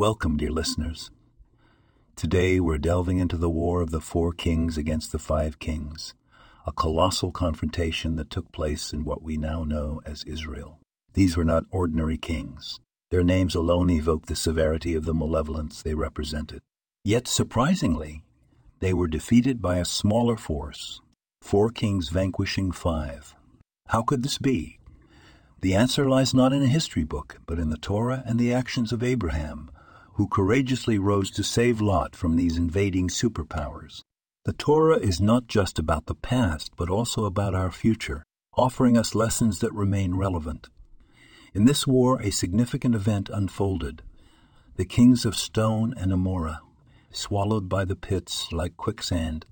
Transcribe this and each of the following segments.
Welcome, dear listeners. Today we're delving into the war of the four kings against the five kings, a colossal confrontation that took place in what we now know as Israel. These were not ordinary kings. Their names alone evoke the severity of the malevolence they represented. Yet, surprisingly, they were defeated by a smaller force, four kings vanquishing five. How could this be? The answer lies not in a history book, but in the Torah and the actions of Abraham, who courageously rose to save Lot from these invading superpowers. The Torah is not just about the past, but also about our future, offering us lessons that remain relevant. In this war, a significant event unfolded. The kings of Sodom and Amorah, swallowed by the pits like quicksand,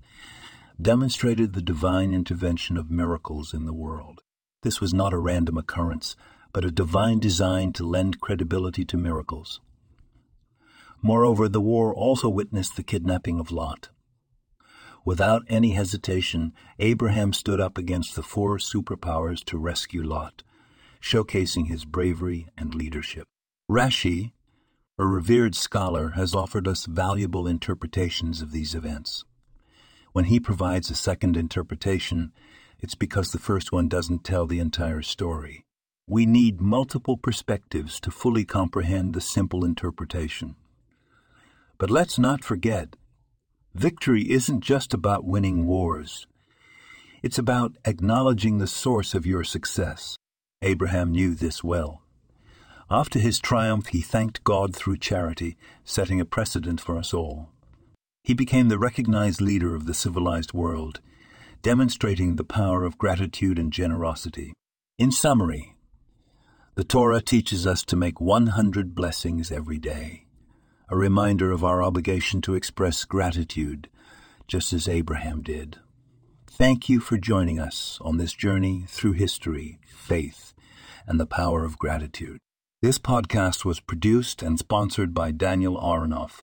demonstrated the divine intervention of miracles in the world. This was not a random occurrence, but a divine design to lend credibility to miracles. Moreover, the war also witnessed the kidnapping of Lot. Without any hesitation, Abraham stood up against the four superpowers to rescue Lot, showcasing his bravery and leadership. Rashi, a revered scholar, has offered us valuable interpretations of these events. When he provides a second interpretation, it's because the first one doesn't tell the entire story. We need multiple perspectives to fully comprehend the simple interpretation. But let's not forget, victory isn't just about winning wars. It's about acknowledging the source of your success. Abraham knew this well. After his triumph, he thanked God through charity, setting a precedent for us all. He became the recognized leader of the civilized world, demonstrating the power of gratitude and generosity. In summary, the Torah teaches us to make 100 blessings every day, a reminder of our obligation to express gratitude, just as Abraham did. Thank you for joining us on this journey through history, faith, and the power of gratitude. This podcast was produced and sponsored by Daniel Aronoff